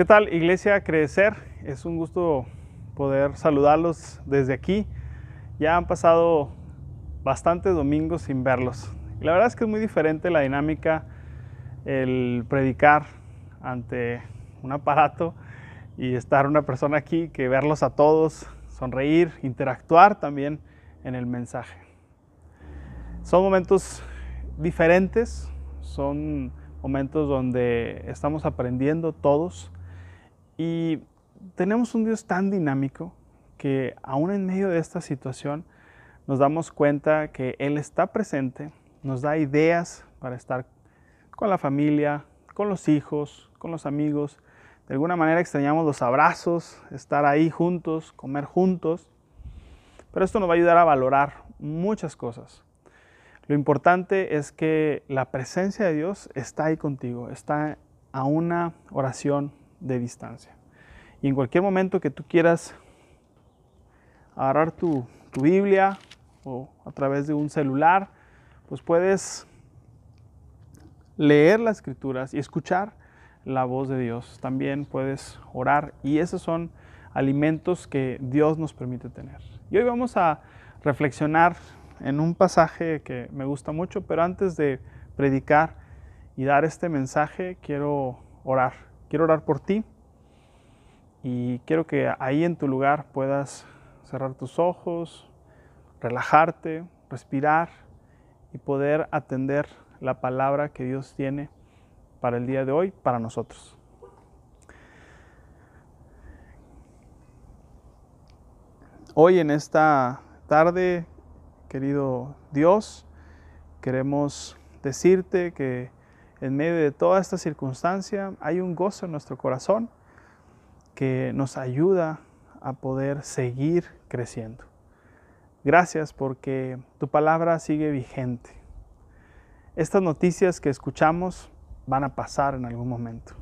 ¿Qué tal, Iglesia Crecer? Es un gusto poder saludarlos desde aquí. Ya han pasado bastantes domingos sin verlos. La verdad es que es muy diferente la dinámica, el predicar ante un aparato y estar una persona aquí que verlos a todos, sonreír, interactuar también en el mensaje. Son momentos diferentes, son momentos donde estamos aprendiendo todos y tenemos un Dios tan dinámico que aún en medio de esta situación nos damos cuenta que Él está presente, nos da ideas para estar con la familia, con los hijos, con los amigos. De alguna manera extrañamos los abrazos, estar ahí juntos, comer juntos. Pero esto nos va a ayudar a valorar muchas cosas. Lo importante es que la presencia de Dios está ahí contigo, está a una oración de distancia. Y en cualquier momento que tú quieras agarrar tu, tu Biblia o a través de un celular, pues puedes leer las escrituras y escuchar la voz de Dios. También puedes orar y esos son alimentos que Dios nos permite tener. Y hoy vamos a reflexionar en un pasaje que me gusta mucho, pero antes de predicar y dar este mensaje, quiero orar. Quiero orar por ti y quiero que ahí en tu lugar puedas cerrar tus ojos, relajarte, respirar y poder atender la palabra que Dios tiene para el día de hoy, para nosotros. Hoy en esta tarde Querido Dios, queremos decirte que en medio de toda esta circunstancia hay un gozo en nuestro corazón que nos ayuda a poder seguir creciendo. Gracias porque tu palabra sigue vigente. Estas noticias que escuchamos van a pasar en algún momento,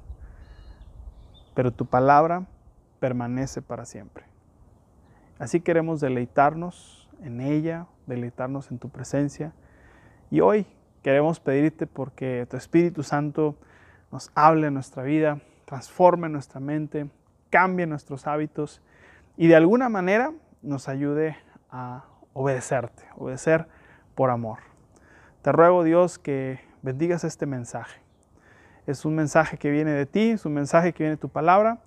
pero tu palabra permanece para siempre. Así queremos deleitarnos en ella, deleitarnos en tu presencia. Y hoy queremos pedirte porque tu Espíritu Santo nos hable en nuestra vida, transforme nuestra mente, cambie nuestros hábitos y de alguna manera nos ayude a obedecerte, obedecer por amor. Te ruego Dios que bendigas este mensaje. Es un mensaje que viene de ti, es un mensaje que viene de tu palabra,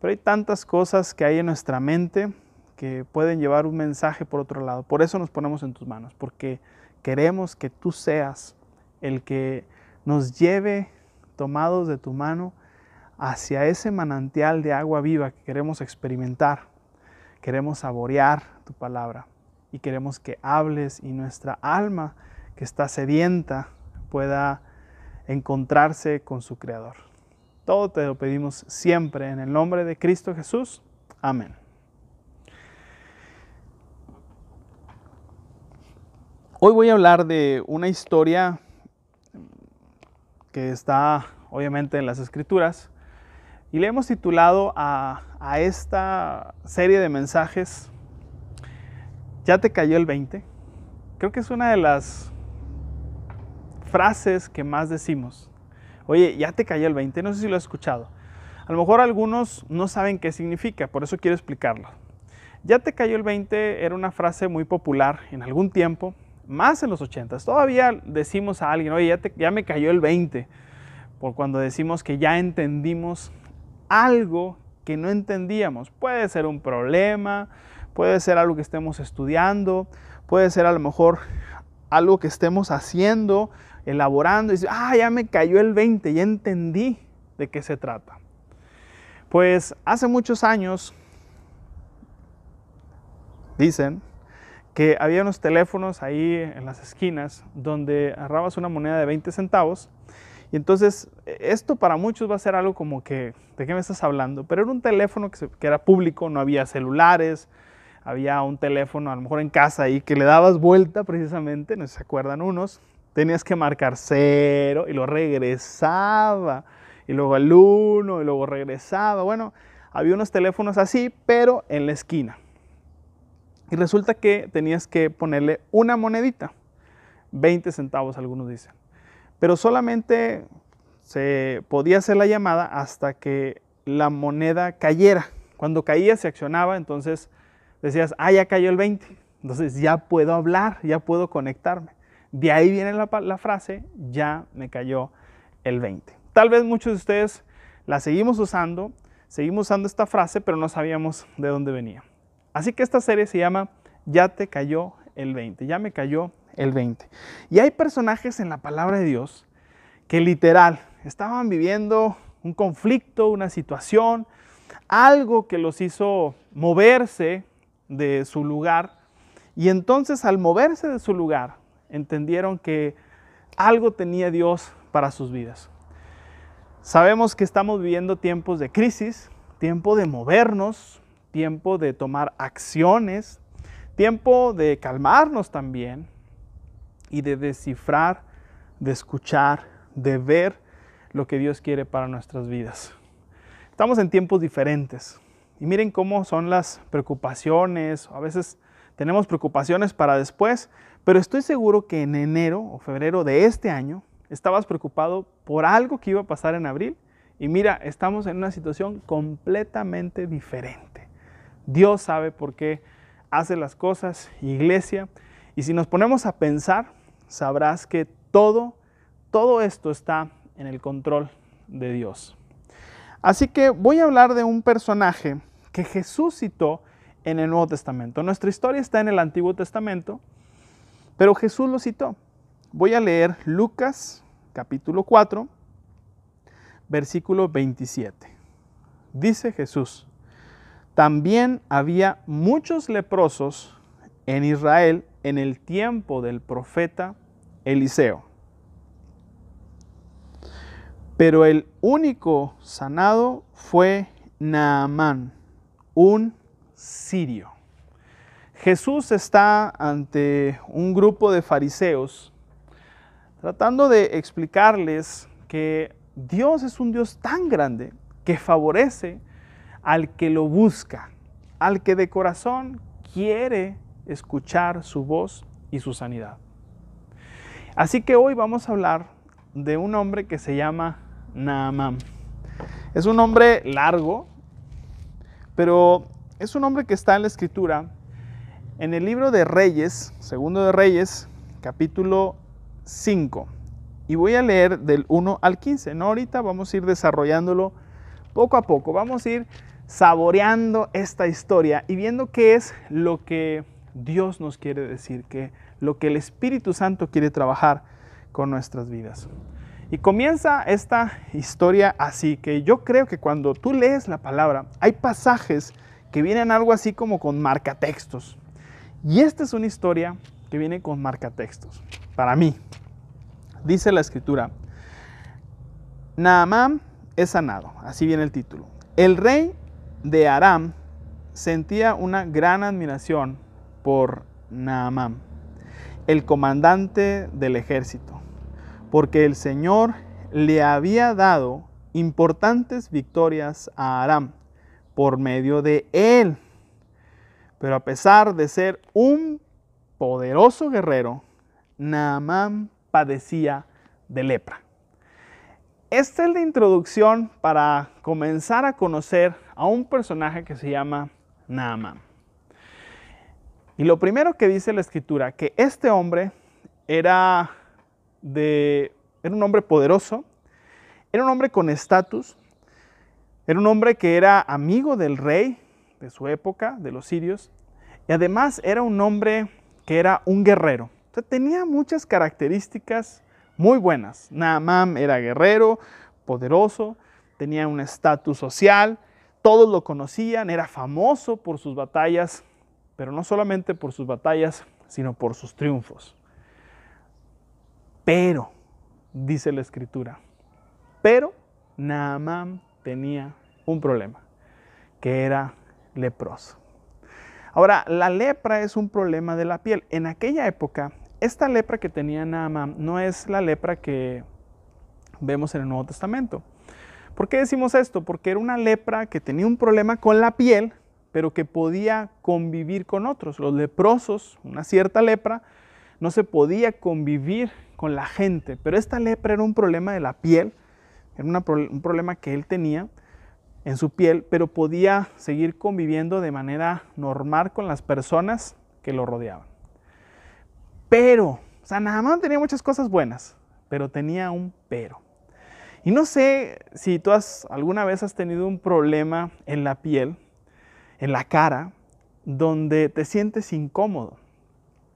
pero hay tantas cosas que hay en nuestra mente que pueden llevar un mensaje por otro lado. Por eso nos ponemos en tus manos, porque queremos que tú seas el que nos lleve tomados de tu mano hacia ese manantial de agua viva que queremos experimentar. Queremos saborear tu palabra y queremos que hables y nuestra alma que está sedienta pueda encontrarse con su Creador. Todo te lo pedimos siempre en el nombre de Cristo Jesús. Amén. Hoy voy a hablar de una historia que está obviamente en las escrituras y le hemos titulado a, esta serie de mensajes ¿Ya te cayó el 20? Creo que es una de las frases que más decimos. Oye, ya te cayó el 20, no sé si lo has escuchado. A lo mejor algunos no saben qué significa, por eso quiero explicarlo. Ya te cayó el 20 era una frase muy popular en algún tiempo más en los 80. Todavía decimos a alguien, oye, ya, ya me cayó el 20, por cuando decimos que ya entendimos algo que no entendíamos. Puede ser un problema, puede ser algo que estemos estudiando, puede ser a lo mejor algo que estemos haciendo, elaborando, y ah, ya me cayó el 20, ya entendí de qué se trata. Pues hace muchos años, dicen, que había unos teléfonos ahí en las esquinas donde agarrabas una moneda de 20 centavos. Y entonces esto para muchos va a ser algo como que, ¿de qué me estás hablando? Pero era un teléfono que, era público, no había celulares, había un teléfono a lo mejor en casa ahí que le dabas vuelta precisamente, no se acuerdan unos, tenías que marcar cero y lo regresaba, y luego el uno y luego regresaba. Bueno, había unos teléfonos así, pero en la esquina. Y resulta que tenías que ponerle una monedita, 20 centavos algunos dicen. Pero solamente se podía hacer la llamada hasta que la moneda cayera. Cuando caía se accionaba, entonces decías, ah, ya cayó el 20. Entonces ya puedo hablar, ya puedo conectarme. De ahí viene la, frase, ya me cayó el 20. Tal vez muchos de ustedes la seguimos usando, seguimos usando esta frase, pero no sabíamos de dónde venía. Así que esta serie se llama Ya te cayó el 20, ya me cayó el 20. Y hay personajes en la palabra de Dios que literal estaban viviendo un conflicto, una situación, algo que los hizo moverse de su lugar. Y entonces al moverse de su lugar, entendieron que algo tenía Dios para sus vidas. Sabemos que estamos viviendo tiempos de crisis, tiempo de movernos, tiempo de tomar acciones, tiempo de calmarnos también y de descifrar, de escuchar, de ver lo que Dios quiere para nuestras vidas. Estamos en tiempos diferentes y miren cómo son las preocupaciones, a veces tenemos preocupaciones para después, pero estoy seguro que en enero o febrero de este año estabas preocupado por algo que iba a pasar en abril y mira, estamos en una situación completamente diferente. Dios sabe por qué hace las cosas, iglesia, y si nos ponemos a pensar, sabrás que todo, todo esto está en el control de Dios. Así que voy a hablar de un personaje que Jesús citó en el Nuevo Testamento. Nuestra historia está en el Antiguo Testamento, pero Jesús lo citó. Voy a leer Lucas capítulo 4, versículo 27. Dice Jesús, también había muchos leprosos en Israel en el tiempo del profeta Eliseo. Pero el único sanado fue Naamán, un sirio. Jesús está ante un grupo de fariseos tratando de explicarles que Dios es un Dios tan grande que favorece al que lo busca, al que de corazón quiere escuchar su voz y su sanidad. Así que hoy vamos a hablar de un hombre que se llama Naamán. Es un nombre largo, pero es un hombre que está en la escritura en el libro de Reyes, segundo de Reyes, capítulo 5. Y voy a leer del 1 al 15. No ahorita, vamos a ir desarrollándolo poco a poco. Vamos a ir saboreando esta historia y viendo qué es lo que Dios nos quiere decir, que lo que el Espíritu Santo quiere trabajar con nuestras vidas. Y comienza esta historia así, que yo creo que cuando tú lees la palabra, hay pasajes que vienen algo así como con marcatextos. Y esta es una historia que viene con marcatextos, para mí. Dice la escritura, Naamán es sanado, así viene el título. El rey de Aram sentía una gran admiración por Naamán, el comandante del ejército, porque el Señor le había dado importantes victorias a Aram por medio de él. Pero a pesar de ser un poderoso guerrero, Naamán padecía de lepra. Esta es la introducción para comenzar a conocer a un personaje que se llama Naamán. Y lo primero que dice la escritura, que este hombre era, de, era un hombre poderoso, era un hombre con estatus, era un hombre que era amigo del rey de su época, de los sirios, y además era un hombre que era un guerrero. tenía muchas características muy buenas. Naamán era guerrero, poderoso, tenía un estatus social, todos lo conocían, era famoso por sus batallas pero no solamente por sus batallas, sino por sus triunfos. Pero, dice la escritura, pero Naamán tenía un problema, que era leproso. Ahora, la lepra es un problema de la piel. En aquella época, esta lepra que tenía Naamán no es la lepra que vemos en el Nuevo Testamento. ¿Por qué decimos esto? Porque era una lepra que tenía un problema con la piel, pero que podía convivir con otros. Los leprosos, una cierta lepra, no se podía convivir con la gente, pero esta lepra era un problema de la piel, era un problema que él tenía, en su piel, pero podía seguir conviviendo de manera normal con las personas que lo rodeaban. Pero, o sea, Naamán tenía muchas cosas buenas, pero tenía un pero. Y no sé si tú has, alguna vez has tenido un problema en la piel, en la cara, donde te sientes incómodo.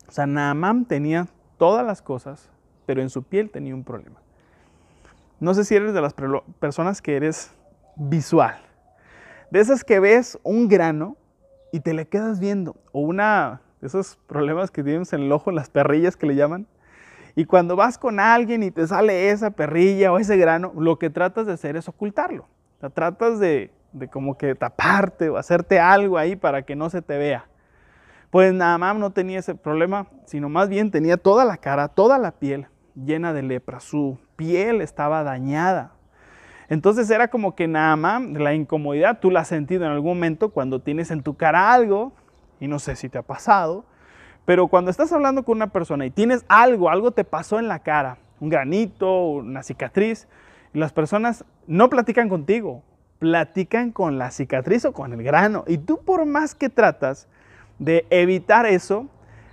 O sea, Naamán tenía todas las cosas, pero en su piel tenía un problema. No sé si eres de las personas que eres visual. De esas que ves un grano y te le quedas viendo. O una de esos problemas que tienes en el ojo, las perrillas que le llaman. Y cuando vas con alguien y te sale esa perrilla o ese grano, lo que tratas de hacer es ocultarlo. O tratas de, de como que taparte o hacerte algo ahí para que no se te vea. Pues más no tenía ese problema, sino más bien tenía toda la cara, toda la piel llena de lepra. Su piel estaba dañada. Entonces era como que nada más la incomodidad, tú la has sentido en algún momento cuando tienes en tu cara algo, y no sé si te ha pasado, pero cuando estás hablando con una persona y tienes algo, algo te pasó en la cara, un granito, una cicatriz, las personas no platican contigo, platican con la cicatriz o con el grano. Y tú por más que tratas de evitar eso,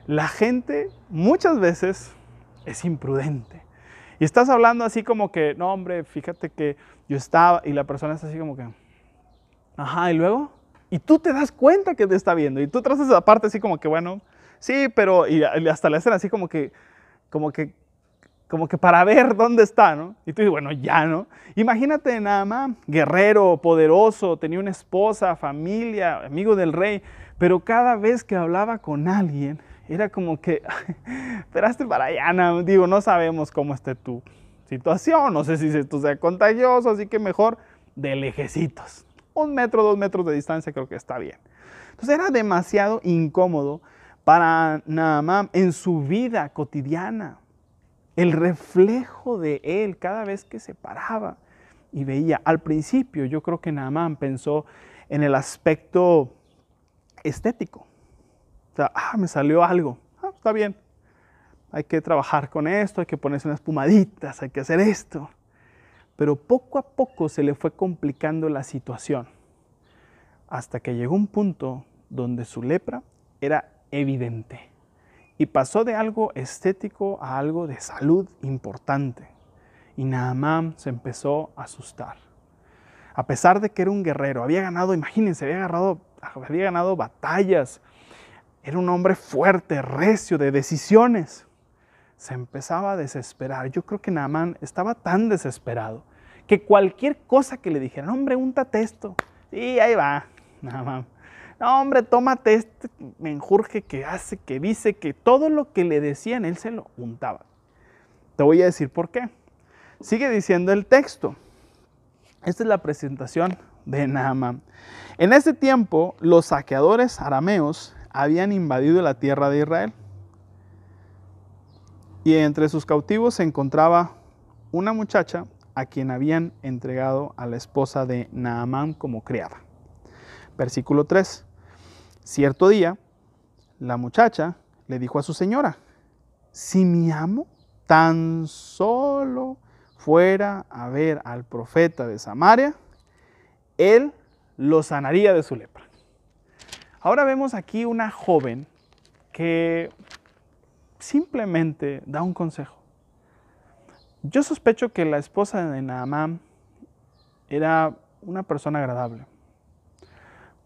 la gente muchas veces es imprudente. Y estás hablando así como que, no hombre, fíjate que yo estaba y la persona está así como que, ajá, y luego, y tú te das cuenta que te está viendo y tú tratas esa parte así como que, bueno, sí, pero, y hasta le hacen así como que, como que, como que para ver dónde está, ¿no? Y tú dices, bueno, ya, ¿no? Imagínate nada más, guerrero, poderoso, tenía una esposa, familia, amigo del rey, pero cada vez que hablaba con alguien, era como que, esperaste para allá, no, digo, no sabemos cómo esté tu situación, no sé si esto sea contagioso, así que mejor de lejecitos. Un metro, dos metros de distancia creo que está bien. Entonces era demasiado incómodo para Naamán en su vida cotidiana. El reflejo de él cada vez que se paraba y veía. Al principio yo creo que Naamán pensó en el aspecto estético. Ah, me salió algo. Ah, está bien. Hay que trabajar con esto, hay que ponerse unas pumaditas, hay que hacer esto. Pero poco a poco se le fue complicando la situación. Hasta que llegó un punto donde su lepra era evidente. Y pasó de algo estético a algo de salud importante. Y Naamán se empezó a asustar. A pesar de que era un guerrero, había ganado, imagínense, había agarrado había ganado batallas, era un hombre fuerte, recio, de decisiones. Se empezaba a desesperar. Yo creo que Naamán estaba tan desesperado que cualquier cosa que le dijeran, hombre, úntate esto. Y ahí va, Naamán. No, hombre, tómate este menjurje que hace, que dice, que todo lo que le decían, él se lo untaba. Te voy a decir por qué. Sigue diciendo el texto. Esta es la presentación de Naamán. En ese tiempo, los saqueadores arameos habían invadido la tierra de Israel. Y entre sus cautivos se encontraba una muchacha a quien habían entregado a la esposa de Naamán como criada. Versículo 3. Cierto día, la muchacha le dijo a su señora, si mi amo tan solo fuera a ver al profeta de Samaria, él lo sanaría de su lepra. Ahora vemos aquí una joven que simplemente da un consejo. Yo sospecho que la esposa de Naamán era una persona agradable,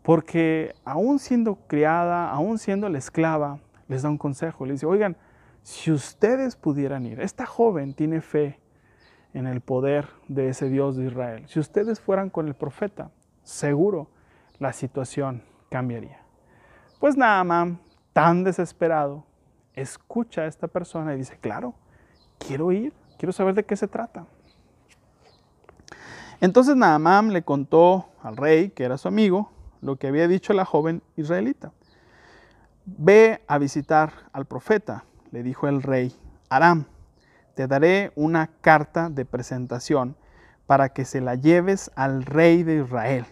porque aún siendo criada, aún siendo la esclava, les da un consejo. Le dice, oigan, si ustedes pudieran ir, esta joven tiene fe en el poder de ese Dios de Israel. Si ustedes fueran con el profeta, seguro la situación cambiaría. Pues Naaman, tan desesperado, escucha a esta persona y dice, claro, quiero ir, quiero saber de qué se trata. Entonces Naamán le contó al rey, que era su amigo, lo que había dicho la joven israelita. Ve a visitar al profeta, le dijo el rey Aram te daré una carta de presentación para que se la lleves al rey de Israel.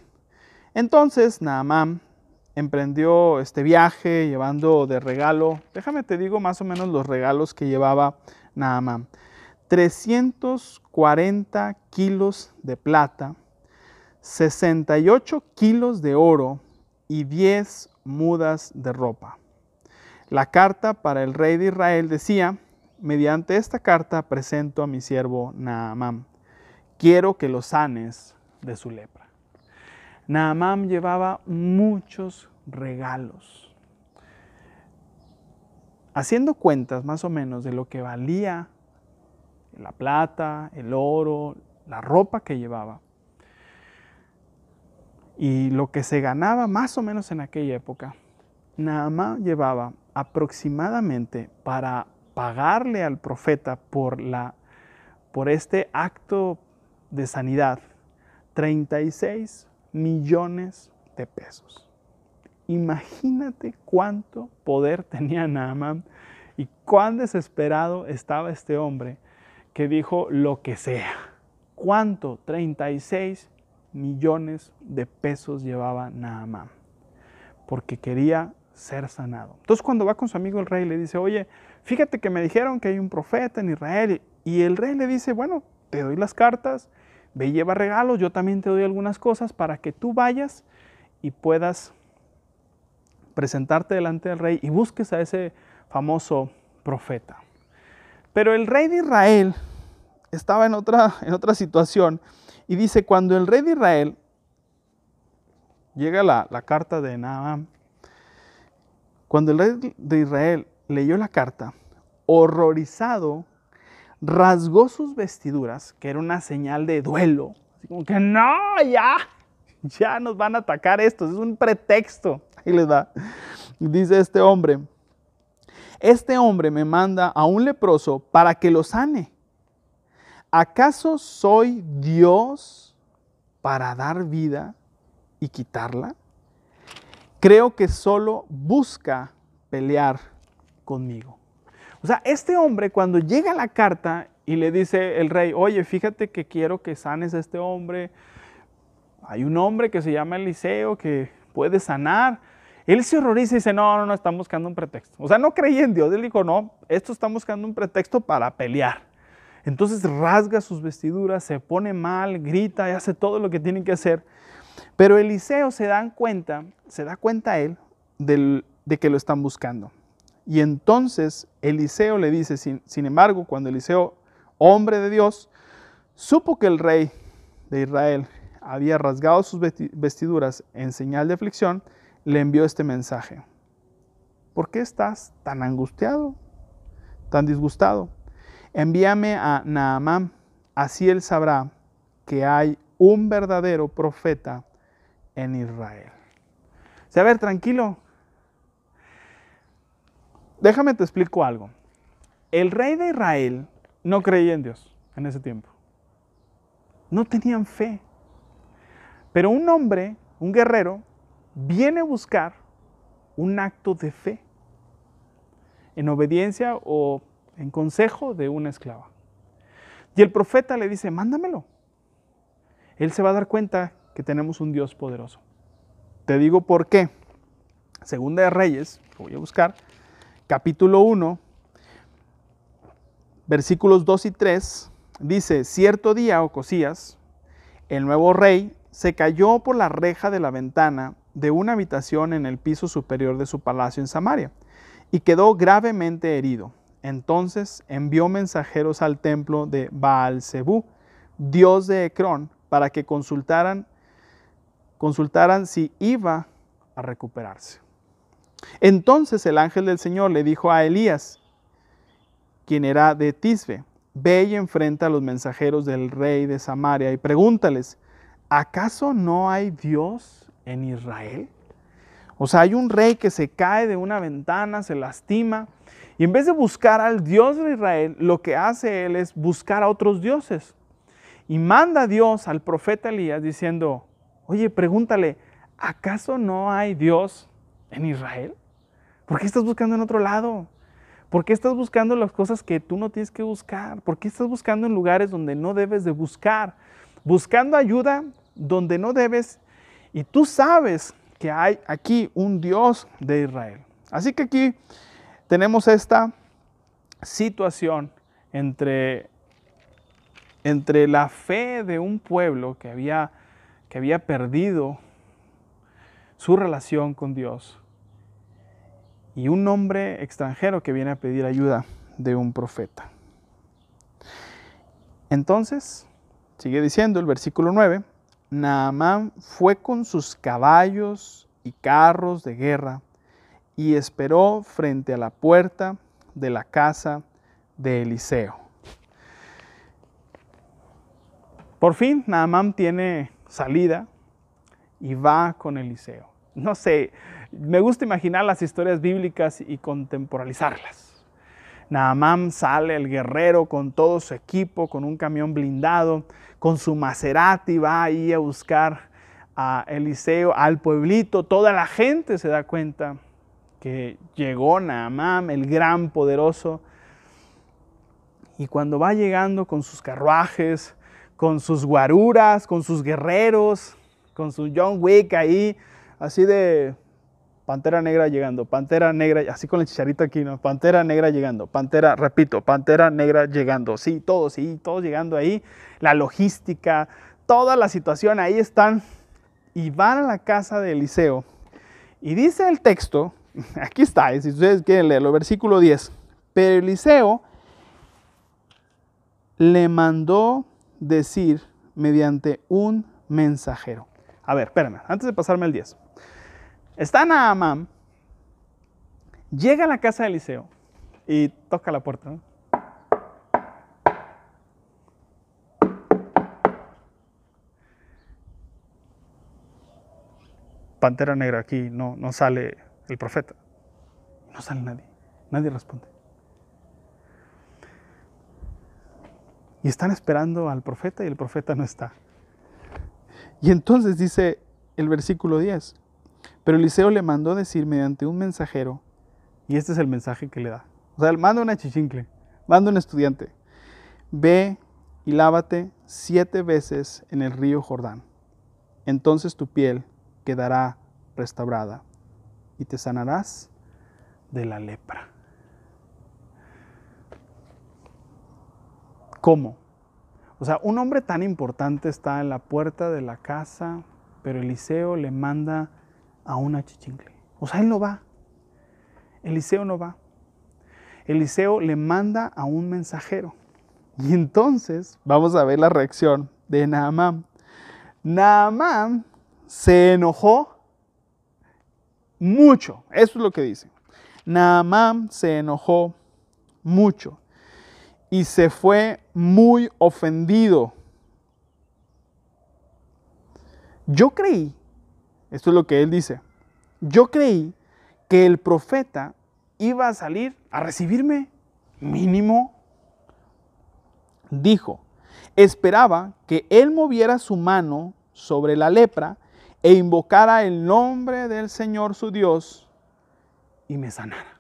Entonces Naamán emprendió este viaje llevando de regalo, déjame te digo más o menos los regalos que llevaba Naamán. 340 kilos de plata, 68 kilos de oro y 10 mudas de ropa. La carta para el rey de Israel decía, mediante esta carta presento a mi siervo Naamán. Quiero que lo sanes de su lepra. Naamán llevaba muchos regalos. Haciendo cuentas más o menos de lo que valía la plata, el oro, la ropa que llevaba, y lo que se ganaba más o menos en aquella época, Naamán llevaba aproximadamente para pagarle al profeta por, la, por este acto de sanidad 36 millones de pesos. Imagínate cuánto poder tenía Naamán y cuán desesperado estaba este hombre que dijo lo que sea. ¿Cuánto? 36 millones de pesos llevaba Naamán, porque quería ser sanado. Entonces cuando va con su amigo el rey le dice, oye, fíjate que me dijeron que hay un profeta en Israel. Y el rey le dice, bueno, te doy las cartas, ve y lleva regalos, yo también te doy algunas cosas para que tú vayas y puedas presentarte delante del rey y busques a ese famoso profeta. Pero el rey de Israel estaba en otra, en otra situación y dice, cuando el rey de Israel, llega la, carta de Naam, cuando el rey de Israel leyó la carta, horrorizado, rasgó sus vestiduras, que era una señal de duelo. Así como que, no, ya, ya nos van a atacar estos, es un pretexto. Ahí les va. Dice este hombre, este hombre me manda a un leproso para que lo sane. ¿Acaso soy Dios para dar vida y quitarla? Creo que solo busca pelear conmigo. O sea, este hombre cuando llega la carta y le dice el rey, oye, fíjate que quiero que sanes a este hombre, hay un hombre que se llama Eliseo que puede sanar. Él se horroriza y dice, no, no, no, están buscando un pretexto. O sea, no creía en Dios. Él dijo, no, esto están buscando un pretexto para pelear. Entonces rasga sus vestiduras, se pone mal, grita y hace todo lo que tiene que hacer. Pero Eliseo se da cuenta, se da cuenta él de que lo están buscando. Y entonces Eliseo le dice, sin embargo, cuando Eliseo, hombre de Dios, supo que el rey de Israel había rasgado sus vestiduras en señal de aflicción, le envió este mensaje. ¿Por qué estás tan angustiado, tan disgustado? Envíame a Naamán, así él sabrá que hay un verdadero profeta en Israel. O a ver, tranquilo. Déjame te explico algo. El rey de Israel no creía en Dios en ese tiempo. No tenían fe. Pero un hombre, un guerrero, viene a buscar un acto de fe en obediencia o en consejo de una esclava. Y el profeta le dice, mándamelo. Él se va a dar cuenta que tenemos un Dios poderoso. Te digo por qué. Segunda de Reyes, voy a buscar, capítulo 1, versículos 2 y 3, dice, cierto día, Ocosías, el nuevo rey, se cayó por la reja de la ventana de una habitación en el piso superior de su palacio en Samaria y quedó gravemente herido. Entonces envió mensajeros al templo de Baal Zebú, dios de Ecrón, para que consultaran, consultaran si iba a recuperarse. Entonces el ángel del Señor le dijo a Elías, quien era de Tisbe, ve y enfrenta a los mensajeros del rey de Samaria y pregúntales, ¿acaso no hay Dios en Israel? O sea, hay un rey que se cae de una ventana, se lastima, y en vez de buscar al Dios de Israel, lo que hace él es buscar a otros dioses. Y manda a Dios al profeta Elías diciendo, oye, pregúntale, ¿acaso no hay Dios en Israel? ¿Por qué estás buscando en otro lado? ¿Por qué estás buscando las cosas que tú no tienes que buscar? ¿Por qué estás buscando en lugares donde no debes de buscar? Buscando ayuda donde no debes. Y tú sabes que hay aquí un Dios de Israel. Así que aquí tenemos esta situación entre, entre la fe de un pueblo que había que había perdido su relación con Dios y un hombre extranjero que viene a pedir ayuda de un profeta. Entonces, sigue diciendo el versículo 9, Naamán fue con sus caballos y carros de guerra y esperó frente a la puerta de la casa de Eliseo. Por fin, Naamán tiene salida y va con Eliseo. No sé, me gusta imaginar las historias bíblicas y contemporalizarlas. Naamán sale, el guerrero, con todo su equipo, con un camión blindado, con su Maserati, va ahí a buscar a Eliseo, al pueblito. Toda la gente se da cuenta que llegó Naamán, el gran poderoso. Y cuando va llegando con sus carruajes, con sus guaruras, con sus guerreros, con su John Wick ahí, así de Pantera negra llegando, pantera negra, así con el chicharito aquí, ¿no? Pantera negra llegando, pantera, repito, pantera negra llegando. Sí, todos, sí, todos llegando ahí. La logística, toda la situación, ahí están. Y van a la casa de Eliseo. Y dice el texto, aquí está, si ustedes quieren leerlo, versículo 10. Pero Eliseo le mandó decir mediante un mensajero. A ver, espérame, antes de pasarme al 10. Está Naamán, llega a la casa de Eliseo y toca la puerta. Pantera negra aquí, no, no sale el profeta. No sale nadie, nadie responde. Y están esperando al profeta y el profeta no está. Y entonces dice el versículo 10, pero Eliseo le mandó decir mediante un mensajero, y este es el mensaje que le da. O sea, manda una chichincle, manda un estudiante, ve y lávate siete veces en el río Jordán. Entonces tu piel quedará restaurada y te sanarás de la lepra. ¿Cómo? O sea, un hombre tan importante está en la puerta de la casa, pero Eliseo le manda a una chichincle. O sea, él no va. Eliseo no va. Eliseo le manda a un mensajero. Y entonces vamos a ver la reacción de Naamán. Naamán se enojó mucho. Eso es lo que dice. Naamán se enojó mucho y se fue muy ofendido. Yo creí esto es lo que él dice. Yo creí que el profeta iba a salir a recibirme mínimo. Dijo, esperaba que él moviera su mano sobre la lepra e invocara el nombre del Señor su Dios y me sanara.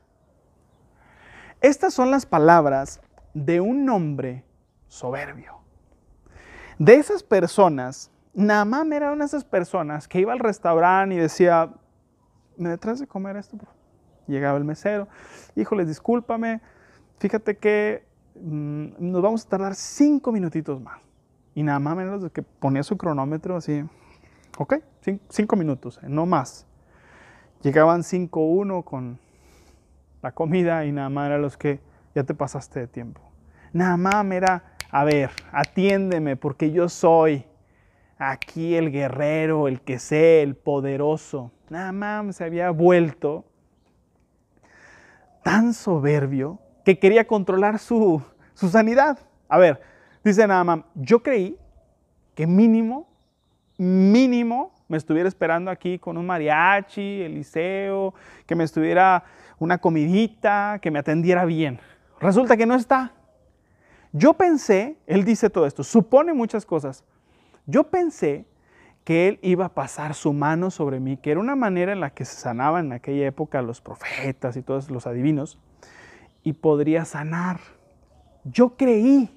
Estas son las palabras de un hombre soberbio. De esas personas Naamán era una de esas personas que iba al restaurante y decía, ¿me detrás de comer esto? Llegaba el mesero, híjoles, discúlpame, fíjate que mm, nos vamos a tardar cinco minutitos más. Y Naamán era de que ponía su cronómetro así, ok, cinco, minutos, eh, no más. Llegaban cinco uno con la comida y Naamán era los que ya te pasaste de tiempo. Naamán era, a ver, atiéndeme porque yo soy aquí el guerrero, el que sé, el poderoso. Nada más se había vuelto tan soberbio que quería controlar su, sanidad. A ver, dice nada yo creí que mínimo, mínimo me estuviera esperando aquí con un mariachi, Eliseo, que me estuviera una comidita, que me atendiera bien. Resulta que no está. Yo pensé, él dice todo esto, supone muchas cosas, yo pensé que Él iba a pasar su mano sobre mí, que era una manera en la que se sanaban en aquella época los profetas y todos los adivinos, y podría sanar. Yo creí,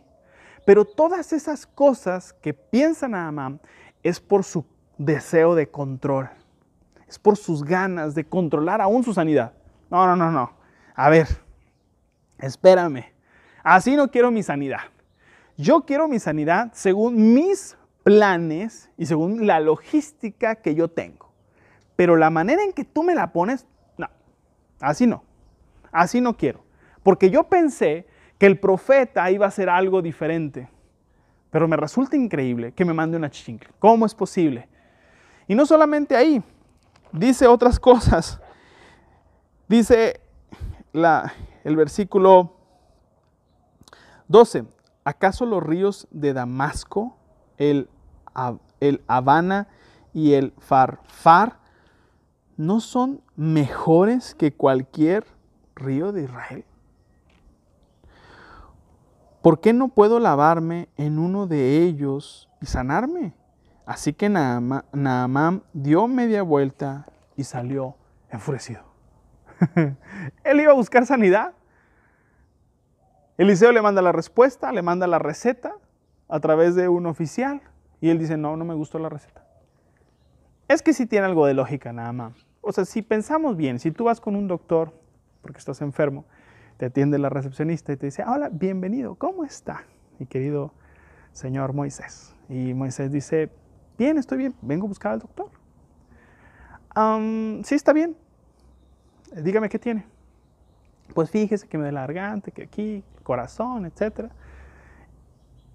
pero todas esas cosas que piensa Naamán es por su deseo de control, es por sus ganas de controlar aún su sanidad. No, no, no, no. A ver, espérame. Así no quiero mi sanidad. Yo quiero mi sanidad según mis planes y según la logística que yo tengo. Pero la manera en que tú me la pones, no, así no, así no quiero. Porque yo pensé que el profeta iba a hacer algo diferente. Pero me resulta increíble que me mande una chingle. ¿Cómo es posible? Y no solamente ahí, dice otras cosas. Dice el versículo 12. ¿Acaso los ríos de Damasco, el, el Habana y el Farfar no son mejores que cualquier río de Israel? ¿Por qué no puedo lavarme en uno de ellos y sanarme? Así que Naamán dio media vuelta y salió enfurecido. Él iba a buscar sanidad. Eliseo le manda la respuesta, le manda la receta a través de un oficial y él dice, no, no me gustó la receta. Es que sí tiene algo de lógica, Naamán. O sea, si pensamos bien, si tú vas con un doctor porque estás enfermo te atiende la recepcionista y te dice, hola, bienvenido, ¿cómo está? Mi querido señor Moisés. Y Moisés dice, bien, estoy bien, vengo a buscar al doctor. sí, está bien. Dígame qué tiene. Pues fíjese que me da la garganta, que aquí, corazón, etc.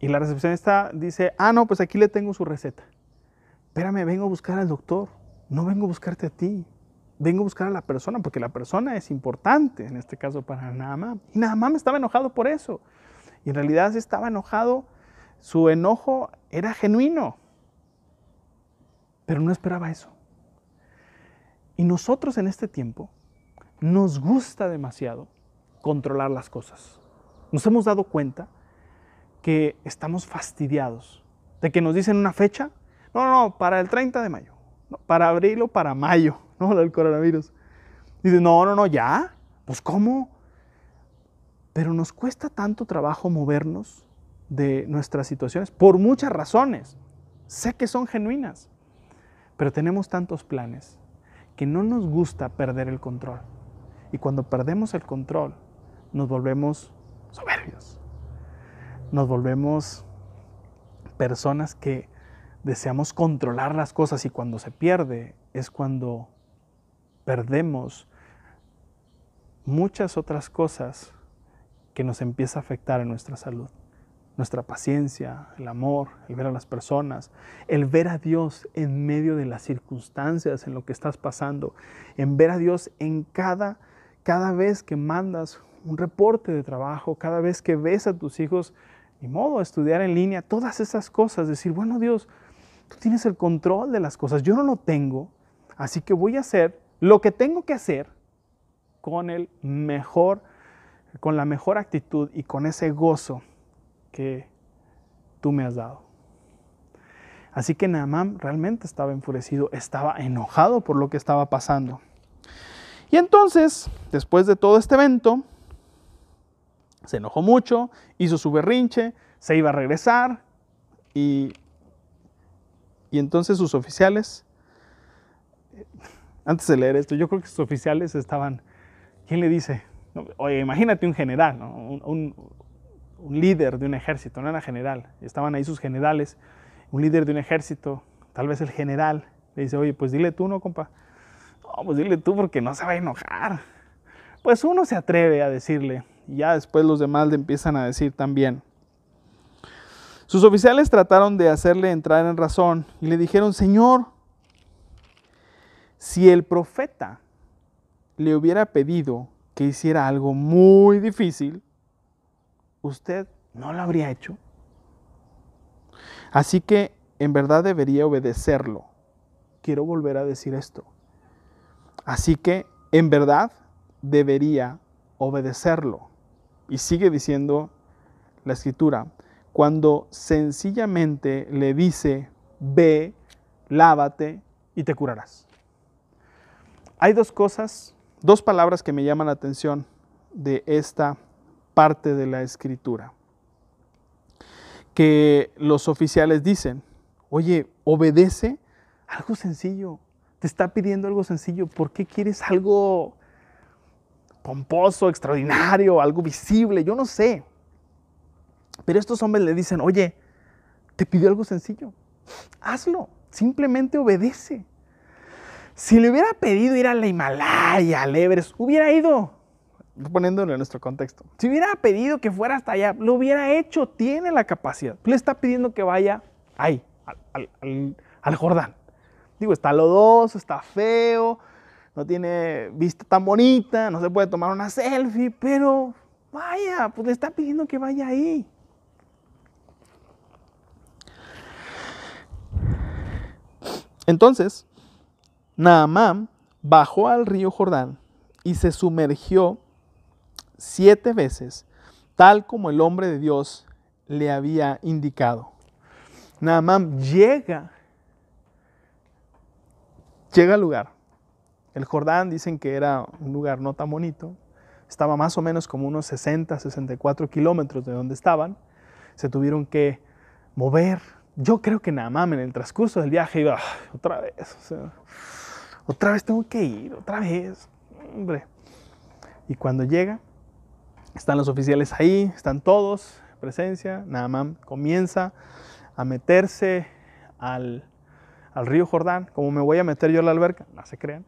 Y la recepcionista dice, ah, no, pues aquí le tengo su receta. Espérame, vengo a buscar al doctor, no vengo a buscarte a ti vengo a buscar a la persona, porque la persona es importante, en este caso para Naamán. Y Naamán estaba enojado por eso. Y en realidad estaba enojado, su enojo era genuino, pero no esperaba eso. Y nosotros en este tiempo nos gusta demasiado controlar las cosas. Nos hemos dado cuenta que estamos fastidiados de que nos dicen una fecha. No, no, no, para el 30 de mayo. para abril o para mayo. ¿no? Del coronavirus. Dice, no, no, no, ya. Pues ¿cómo? Pero nos cuesta tanto trabajo movernos de nuestras situaciones por muchas razones. Sé que son genuinas, pero tenemos tantos planes que no nos gusta perder el control. Y cuando perdemos el control, nos volvemos soberbios. Nos volvemos personas que deseamos controlar las cosas y cuando se pierde es cuando perdemos muchas otras cosas que nos empieza a afectar en nuestra salud. Nuestra paciencia, el amor, el ver a las personas, el ver a Dios en medio de las circunstancias, en lo que estás pasando, en ver a Dios en cada, cada vez que mandas un reporte de trabajo, cada vez que ves a tus hijos, ni modo, estudiar en línea, todas esas cosas, decir, bueno Dios, tú tienes el control de las cosas, yo no lo tengo, así que voy a hacer lo que tengo que hacer con el mejor, con la mejor actitud y con ese gozo que tú me has dado. Así que Naamán realmente estaba enfurecido, estaba enojado por lo que estaba pasando. Y entonces, después de todo este evento, se enojó mucho, hizo su berrinche, se iba a regresar y, y entonces sus oficiales antes de leer esto, yo creo que sus oficiales estaban, ¿quién le dice? Oye, imagínate un general, un, líder de un ejército, no era general, estaban ahí sus generales, un líder de un ejército, tal vez el general, le dice, oye, pues dile tú, ¿no, compa? No, pues dile tú porque no se va a enojar. Pues uno se atreve a decirle, y ya después los demás le empiezan a decir también. Sus oficiales trataron de hacerle entrar en razón y le dijeron, Señor, si el profeta le hubiera pedido que hiciera algo muy difícil, usted no lo habría hecho. Así que en verdad debería obedecerlo. Quiero volver a decir esto. Así que en verdad debería obedecerlo. Y sigue diciendo la escritura, cuando sencillamente le dice, ve, lávate y te curarás. Hay dos cosas, dos palabras que me llaman la atención de esta parte de la escritura. Que los oficiales dicen, oye, obedece algo sencillo. Te está pidiendo algo sencillo. ¿Por qué quieres algo pomposo, extraordinario, algo visible? Yo no sé. Pero estos hombres le dicen, oye, te pidió algo sencillo. hazlo, simplemente obedece. Si le hubiera pedido ir a la Himalaya, al Everest, hubiera ido, poniéndolo en nuestro contexto. Si hubiera pedido que fuera hasta allá, lo hubiera hecho, tiene la capacidad. Le está pidiendo que vaya ahí, al, al Jordán. Digo, está lodoso, está feo, no tiene vista tan bonita, no se puede tomar una selfie, pero vaya, pues le está pidiendo que vaya ahí. Entonces, Naamán bajó al río Jordán y se sumergió siete veces, tal como el hombre de Dios le había indicado. Naamán llega, llega al lugar. El Jordán dicen que era un lugar no tan bonito, estaba más o menos como unos 60, 64 kilómetros de donde estaban. Se tuvieron que mover. Yo creo que Naamán en el transcurso del viaje iba, otra vez, otra vez tengo que ir, otra vez, hombre. Y cuando llega, están los oficiales ahí, están todos, presencia, Naamán comienza a meterse al, al río Jordán, como me voy a meter yo a la alberca, no se crean,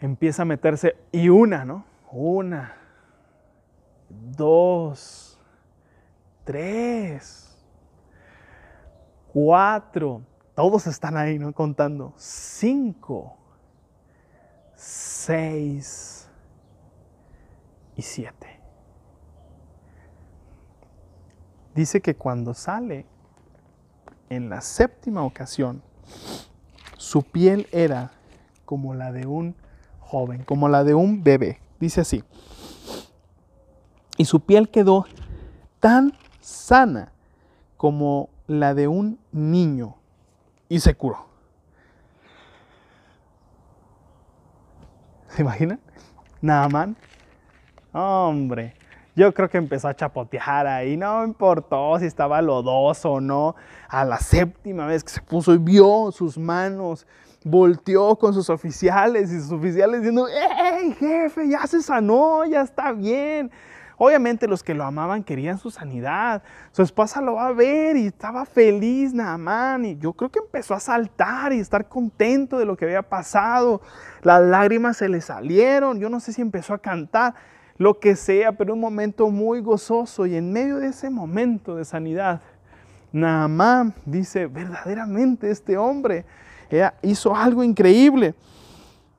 empieza a meterse y una, ¿no? Una, dos, tres, cuatro, todos están ahí, ¿no? Contando, cinco, seis y siete. Dice que cuando sale en la séptima ocasión, su piel era como la de un joven, como la de un bebé. Dice así. Y su piel quedó tan sana como la de un niño y se curó. ¿Se imaginan? Naaman. Hombre, yo creo que empezó a chapotear ahí, no importó si estaba lodoso o no. A la séptima vez que se puso y vio sus manos, volteó con sus oficiales y sus oficiales diciendo, ¡Ey, jefe, ya se sanó, ya está bien! Obviamente los que lo amaban querían su sanidad. Su esposa lo va a ver y estaba feliz Naamán. Y yo creo que empezó a saltar y estar contento de lo que había pasado. Las lágrimas se le salieron. Yo no sé si empezó a cantar, lo que sea, pero un momento muy gozoso. Y en medio de ese momento de sanidad, Naamán dice, verdaderamente este hombre hizo algo increíble.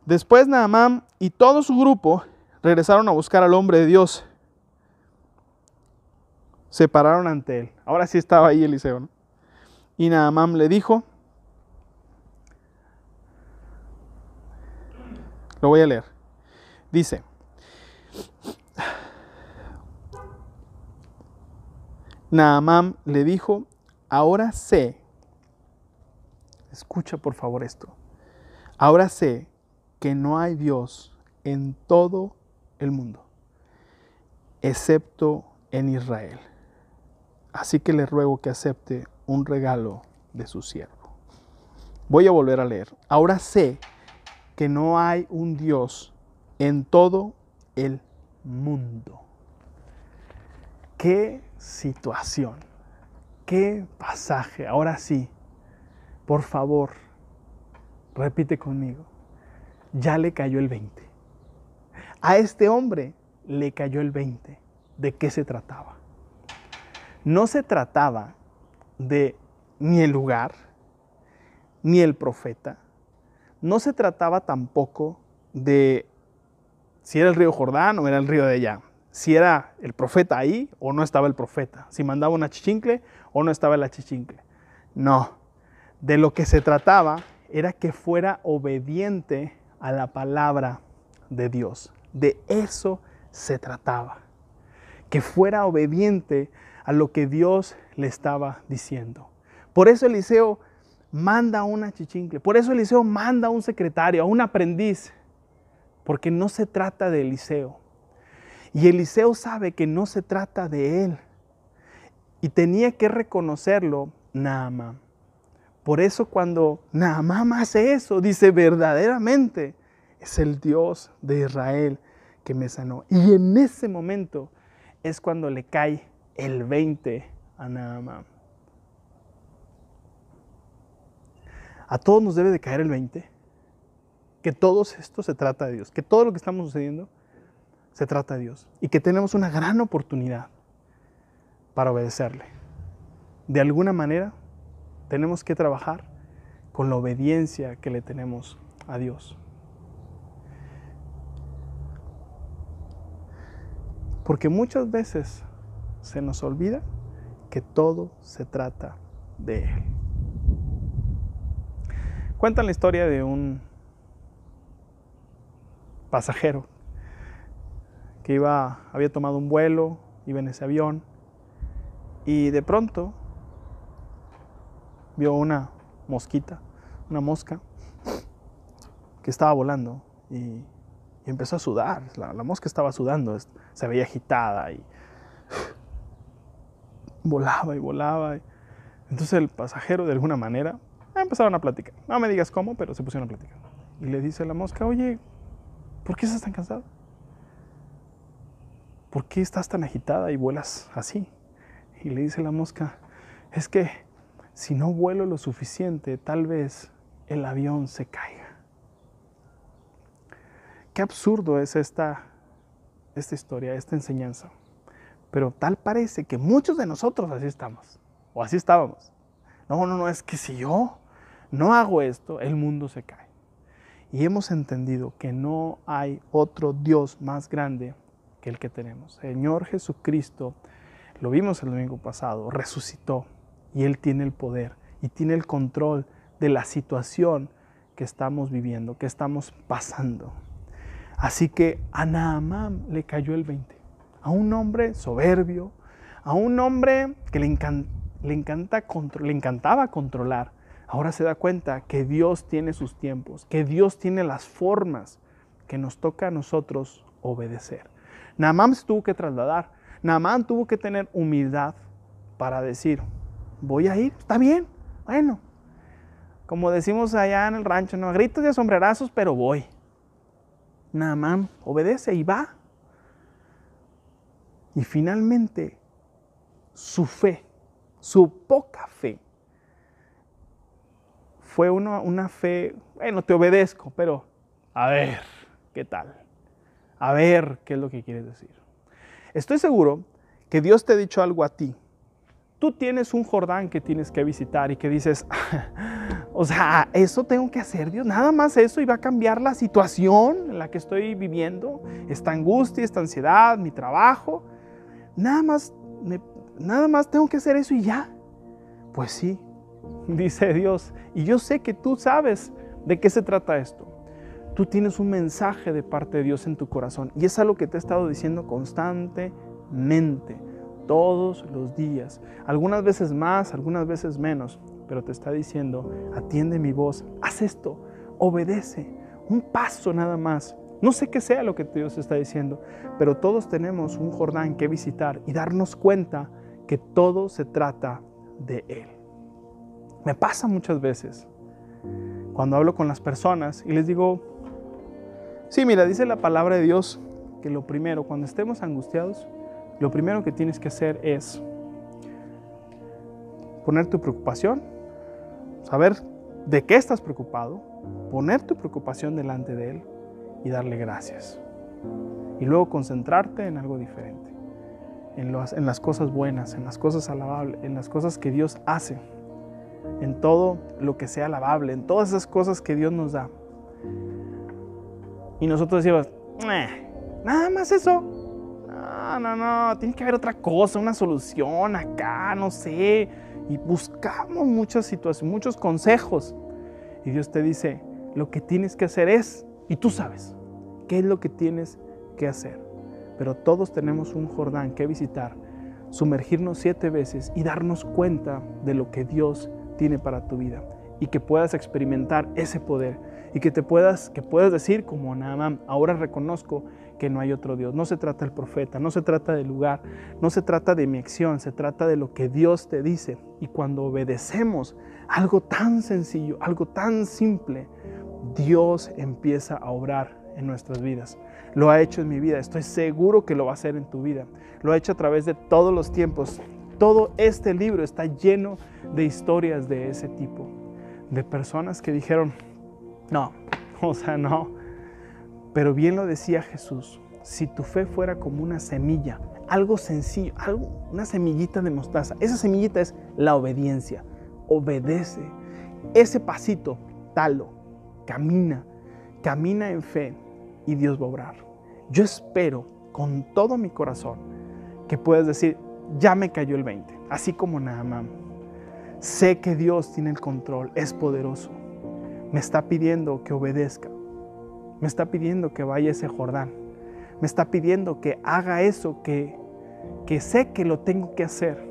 Después Naamán y todo su grupo regresaron a buscar al hombre de Dios se pararon ante él. Ahora sí estaba ahí Eliseo. ¿no? Y Naamán le dijo, lo voy a leer. Dice, Naamán le dijo, ahora sé, escucha por favor esto, ahora sé que no hay Dios en todo el mundo, excepto en Israel. Así que le ruego que acepte un regalo de su siervo. Voy a volver a leer. Ahora sé que no hay un Dios en todo el mundo. Qué situación, qué pasaje. Ahora sí, por favor, repite conmigo. Ya le cayó el 20. A este hombre le cayó el 20. ¿De qué se trataba? No se trataba de ni el lugar, ni el profeta, no se trataba tampoco de si era el río Jordán o era el río de allá, si era el profeta ahí o no estaba el profeta, si mandaba una chichincle o no estaba la chichincle. No, de lo que se trataba era que fuera obediente a la palabra de Dios. De eso se trataba. Que fuera obediente a lo que Dios le estaba diciendo. Por eso Eliseo manda a una chichincle, por eso Eliseo manda a un secretario, a un aprendiz, porque no se trata de Eliseo. Y Eliseo sabe que no se trata de él. Y tenía que reconocerlo Naamán. Por eso cuando Naamán hace eso, dice verdaderamente, es el Dios de Israel que me sanó. Y en ese momento es cuando le cae el 20 a Naamán. a todos nos debe de caer el 20, que todo esto se trata de Dios, que todo lo que estamos sucediendo se trata de Dios y que tenemos una gran oportunidad para obedecerle. De alguna manera tenemos que trabajar con la obediencia que le tenemos a Dios. Porque muchas veces se nos olvida que todo se trata de Él. Cuentan la historia de un pasajero que iba, había tomado un vuelo, iba en ese avión y de pronto vio una mosquita, una mosca que estaba volando y, empezó a sudar. La, la, mosca estaba sudando, se veía agitada y volaba y volaba. Entonces el pasajero de alguna manera empezaron a platicar. No me digas cómo, pero se pusieron a platicar. Y le dice la mosca, oye, ¿por qué estás tan cansado? ¿Por qué estás tan agitada y vuelas así? Y le dice la mosca, es que si no vuelo lo suficiente, tal vez el avión se caiga. Qué absurdo es esta, esta historia, esta enseñanza. Pero tal parece que muchos de nosotros así estamos, o así estábamos. No, no, no, es que si yo no hago esto, el mundo se cae. Y hemos entendido que no hay otro Dios más grande que el que tenemos. Señor Jesucristo, lo vimos el domingo pasado, resucitó y Él tiene el poder y tiene el control de la situación que estamos viviendo, que estamos pasando. Así que a Naamán le cayó el 20. A un hombre soberbio, a un hombre que le, le, encanta, le encantaba controlar, ahora se da cuenta que Dios tiene sus tiempos, que Dios tiene las formas que nos toca a nosotros obedecer. Naamán se tuvo que trasladar. Naamán tuvo que tener humildad para decir, voy a ir, está bien, bueno. Como decimos allá en el rancho, no gritos y sombrerazos, pero voy. Naamán obedece y va. Y finalmente, su fe, su poca fe, fue una, fe, bueno, te obedezco, pero a ver, ¿qué tal? A ver qué es lo que quieres decir. Estoy seguro que Dios te ha dicho algo a ti. Tú tienes un Jordán que tienes que visitar y que dices, o sea, eso tengo que hacer, Dios, nada más eso y va a cambiar la situación en la que estoy viviendo, esta angustia, esta ansiedad, mi trabajo. Nada más, nada más tengo que hacer eso y ya. Pues sí, dice Dios. Y yo sé que tú sabes de qué se trata esto. Tú tienes un mensaje de parte de Dios en tu corazón y es algo que te he estado diciendo constantemente, todos los días. Algunas veces más, algunas veces menos, pero te está diciendo, atiende mi voz, haz esto, obedece, un paso nada más. No sé qué sea lo que Dios está diciendo, pero todos tenemos un Jordán que visitar y darnos cuenta que todo se trata de Él. Me pasa muchas veces cuando hablo con las personas y les digo, sí, mira, dice la palabra de Dios que lo primero, cuando estemos angustiados, lo primero que tienes que hacer es poner tu preocupación, saber de qué estás preocupado, poner tu preocupación delante de Él y darle gracias. Y luego concentrarte en algo diferente, en, en las cosas buenas, en las cosas alabables, en las cosas que Dios hace en todo lo que sea alabable, en todas esas cosas que Dios nos da. Y nosotros decimos, nada más eso. No, no, no, tiene que haber otra cosa, una solución acá, no sé. Y buscamos muchas situaciones, muchos consejos. Y Dios te dice, lo que tienes que hacer es, y tú sabes, qué es lo que tienes que hacer. Pero todos tenemos un Jordán que visitar, sumergirnos siete veces y darnos cuenta de lo que Dios tiene para tu vida y que puedas experimentar ese poder y que te puedas que puedas decir como Naamán, ahora reconozco que no hay otro Dios. No se trata del profeta, no se trata del lugar, no se trata de mi acción, se trata de lo que Dios te dice. Y cuando obedecemos algo tan sencillo, algo tan simple, Dios empieza a obrar en nuestras vidas. Lo ha hecho en mi vida, estoy seguro que lo va a hacer en tu vida. Lo ha hecho a través de todos los tiempos todo este libro está lleno de historias de ese tipo. de personas que dijeron, no, o sea, no. Pero bien lo decía Jesús, si tu fe fuera como una semilla, algo sencillo, una semillita de mostaza, esa semillita es la obediencia. Obedece. Ese pasito, talo, camina, camina en fe y Dios va a obrar. Yo espero con todo mi corazón que puedas decir, ya me cayó el 20, así como Naamán. Sé que Dios tiene el control, es poderoso. Me está pidiendo que obedezca. Me está pidiendo que vaya ese Jordán. Me está pidiendo que haga eso que, que sé que lo tengo que hacer,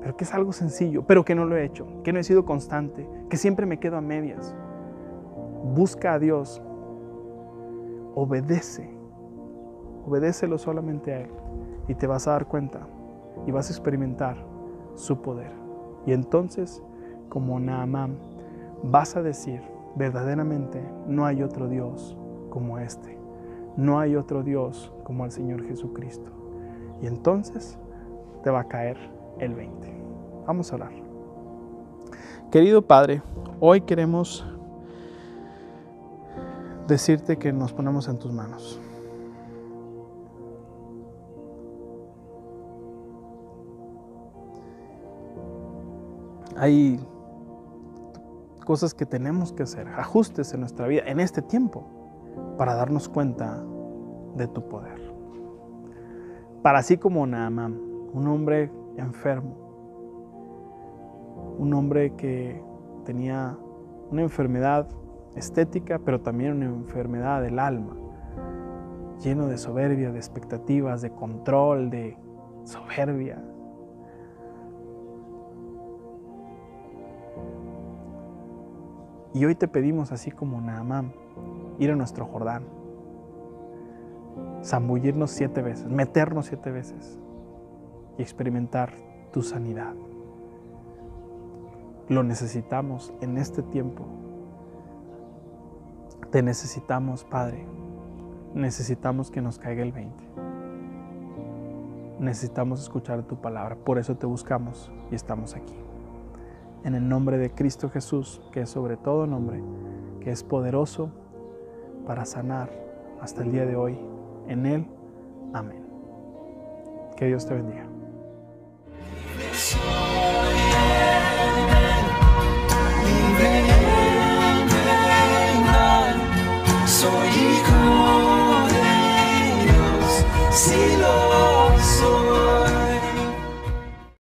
pero que es algo sencillo, pero que no lo he hecho, que no he sido constante, que siempre me quedo a medias. Busca a Dios, obedece, obedécelo solamente a Él y te vas a dar cuenta y vas a experimentar su poder. Y entonces, como Naamán, vas a decir, verdaderamente no hay otro Dios como este. No hay otro Dios como el Señor Jesucristo. Y entonces te va a caer el 20. Vamos a orar. Querido Padre, hoy queremos decirte que nos ponemos en tus manos. Hay cosas que tenemos que hacer, ajustes en nuestra vida en este tiempo para darnos cuenta de tu poder. Para así como Naaman, un hombre enfermo, un hombre que tenía una enfermedad estética, pero también una enfermedad del alma, lleno de soberbia, de expectativas, de control, de soberbia, Y hoy te pedimos, así como Naamán, ir a nuestro Jordán, zambullirnos siete veces, meternos siete veces y experimentar tu sanidad. Lo necesitamos en este tiempo. Te necesitamos, Padre. Necesitamos que nos caiga el 20. Necesitamos escuchar tu palabra. Por eso te buscamos y estamos aquí en el nombre de Cristo Jesús, que es sobre todo nombre, que es poderoso para sanar hasta el día de hoy. En Él, amén. Que Dios te bendiga.